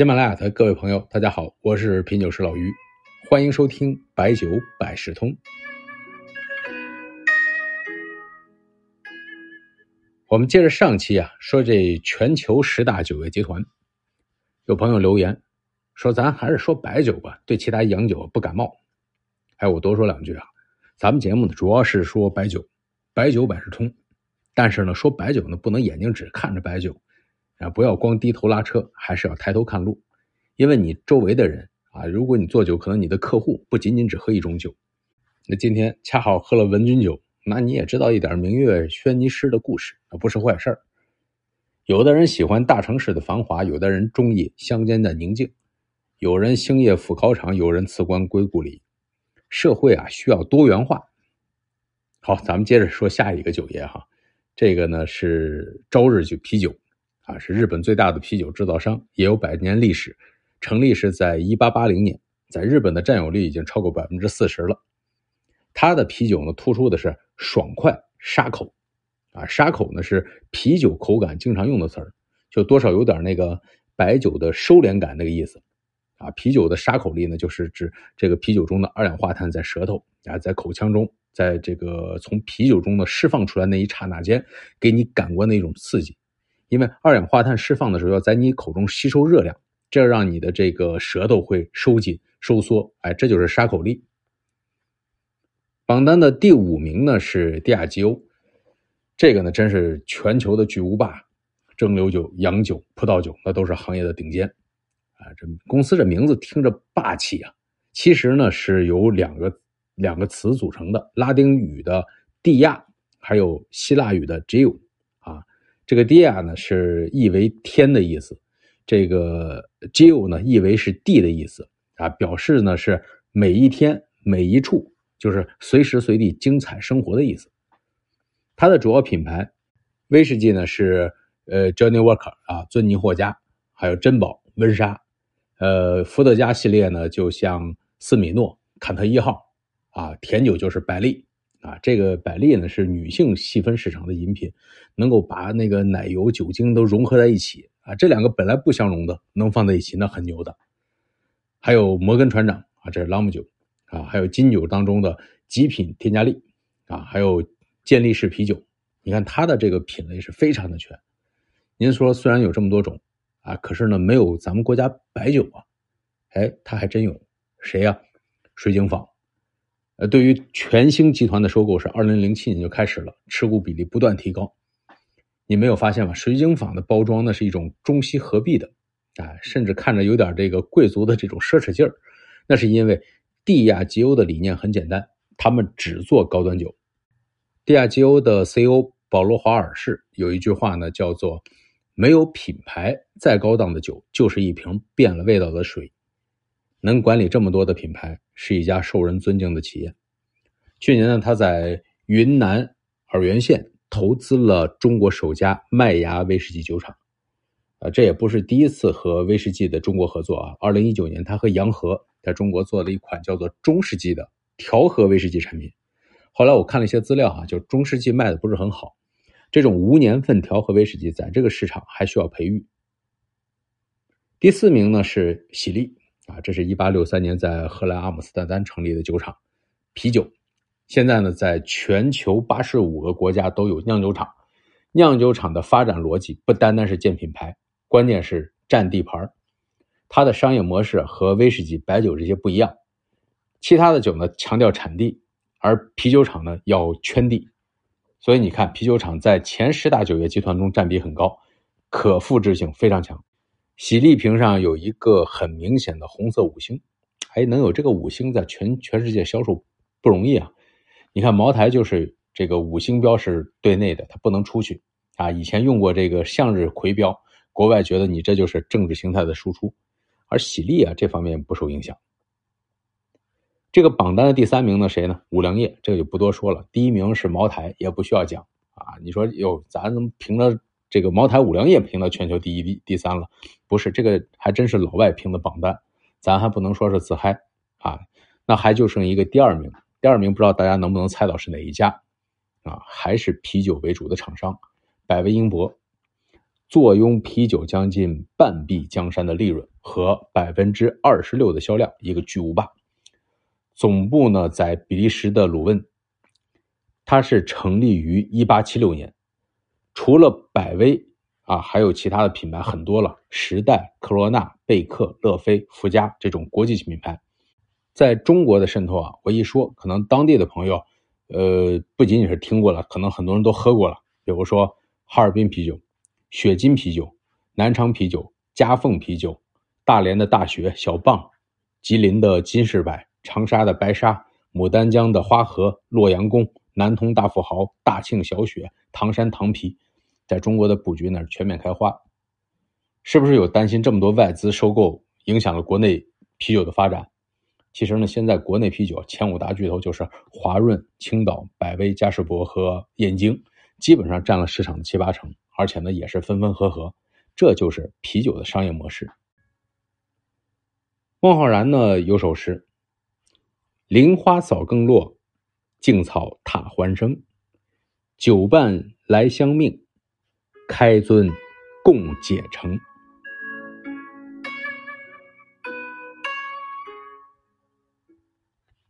喜马拉雅的各位朋友，大家好，我是品酒师老于，欢迎收听白酒百事通。我们接着上期啊，说这全球十大酒业集团，有朋友留言说，咱还是说白酒吧，对其他洋酒不感冒。哎，我多说两句啊，咱们节目呢主要是说白酒，白酒百事通，但是呢说白酒呢不能眼睛只看着白酒。啊，不要光低头拉车，还是要抬头看路，因为你周围的人啊，如果你做酒，可能你的客户不仅仅只喝一种酒。那今天恰好喝了文君酒，那你也知道一点明月轩尼诗的故事，那不是坏事儿。有的人喜欢大城市的繁华，有的人中意乡间的宁静，有人星夜赴考场，有人辞官归故里。社会啊，需要多元化。好，咱们接着说下一个酒业哈，这个呢是朝日酒啤酒。啊，是日本最大的啤酒制造商，也有百年历史。成立是在一八八零年，在日本的占有率已经超过百分之四十了。它的啤酒呢，突出的是爽快、沙口。啊，沙口呢是啤酒口感经常用的词儿，就多少有点那个白酒的收敛感那个意思。啊，啤酒的沙口力呢，就是指这个啤酒中的二氧化碳在舌头啊，在口腔中，在这个从啤酒中的释放出来那一刹那间，给你感官的一种刺激。因为二氧化碳释放的时候要在你口中吸收热量，这让你的这个舌头会收紧收缩，哎，这就是沙口力。榜单的第五名呢是蒂亚吉欧，这个呢真是全球的巨无霸，蒸馏酒、洋酒、葡萄酒那都是行业的顶尖，啊，这公司这名字听着霸气啊，其实呢是由两个两个词组成的，拉丁语的蒂亚，还有希腊语的 g 欧。这个 dia 呢是意为天的意思，这个 geo 呢意为是地的意思啊，表示呢是每一天每一处，就是随时随地精彩生活的意思。它的主要品牌威士忌呢是呃 Johnny Walker 啊，尊尼霍加，还有珍宝、温莎，呃伏特加系列呢就像斯米诺、坎特一号啊，甜酒就是百利。啊，这个百利呢是女性细分市场的饮品，能够把那个奶油、酒精都融合在一起啊，这两个本来不相容的，能放在一起，那很牛的。还有摩根船长啊，这是朗姆酒啊，还有金酒当中的极品添加力啊，还有健力士啤酒，你看它的这个品类是非常的全。您说虽然有这么多种啊，可是呢没有咱们国家白酒啊，哎，它还真有，谁呀？水井坊。呃，对于全兴集团的收购是二零零七年就开始了，持股比例不断提高。你没有发现吗？水晶坊的包装呢是一种中西合璧的，啊，甚至看着有点这个贵族的这种奢侈劲儿。那是因为蒂亚吉欧的理念很简单，他们只做高端酒。蒂亚吉欧的 CEO 保罗华尔士有一句话呢，叫做“没有品牌，再高档的酒就是一瓶变了味道的水”。能管理这么多的品牌，是一家受人尊敬的企业。去年呢，他在云南洱源县投资了中国首家麦芽威士忌酒厂。啊，这也不是第一次和威士忌的中国合作啊。二零一九年，他和洋河在中国做了一款叫做中世纪的调和威士忌产品。后来我看了一些资料哈，就中世纪卖的不是很好，这种无年份调和威士忌在这个市场还需要培育。第四名呢是喜力。啊，这是一八六三年在荷兰阿姆斯特丹成立的酒厂，啤酒。现在呢，在全球八十五个国家都有酿酒厂。酿酒厂的发展逻辑不单单是建品牌，关键是占地盘它的商业模式和威士忌、白酒这些不一样。其他的酒呢强调产地，而啤酒厂呢要圈地。所以你看，啤酒厂在前十大酒业集团中占比很高，可复制性非常强。喜力瓶上有一个很明显的红色五星，哎，能有这个五星在全全世界销售不容易啊！你看茅台就是这个五星标是对内的，它不能出去啊。以前用过这个向日葵标，国外觉得你这就是政治形态的输出，而喜力啊这方面不受影响。这个榜单的第三名呢谁呢？五粮液，这个就不多说了。第一名是茅台，也不需要讲啊。你说哟，咱怎么凭着？这个茅台、五粮液评到全球第一、第第三了，不是这个还真是老外评的榜单，咱还不能说是自嗨啊。那还就剩一个第二名，第二名不知道大家能不能猜到是哪一家啊？还是啤酒为主的厂商，百威英博。坐拥啤酒将近半壁江山的利润和百分之二十六的销量，一个巨无霸。总部呢在比利时的鲁汶，它是成立于一八七六年。除了百威啊，还有其他的品牌很多了，时代、科罗娜、贝克、乐飞、福佳这种国际品牌，在中国的渗透啊，我一说，可能当地的朋友，呃，不仅仅是听过了，可能很多人都喝过了。比如说哈尔滨啤酒、雪津啤酒、南昌啤酒、嘉凤啤酒、大连的大学、小棒、吉林的金士百、长沙的白沙、牡丹江的花河、洛阳宫、南通大富豪、大庆小雪、唐山糖啤。在中国的布局呢全面开花，是不是有担心这么多外资收购影响了国内啤酒的发展？其实呢，现在国内啤酒前五大巨头就是华润、青岛、百威、嘉士伯和燕京，基本上占了市场的七八成，而且呢也是分分合合，这就是啤酒的商业模式。孟浩然呢有首诗：“菱花扫更落，静草踏欢生，酒伴来相命。”开尊共解成。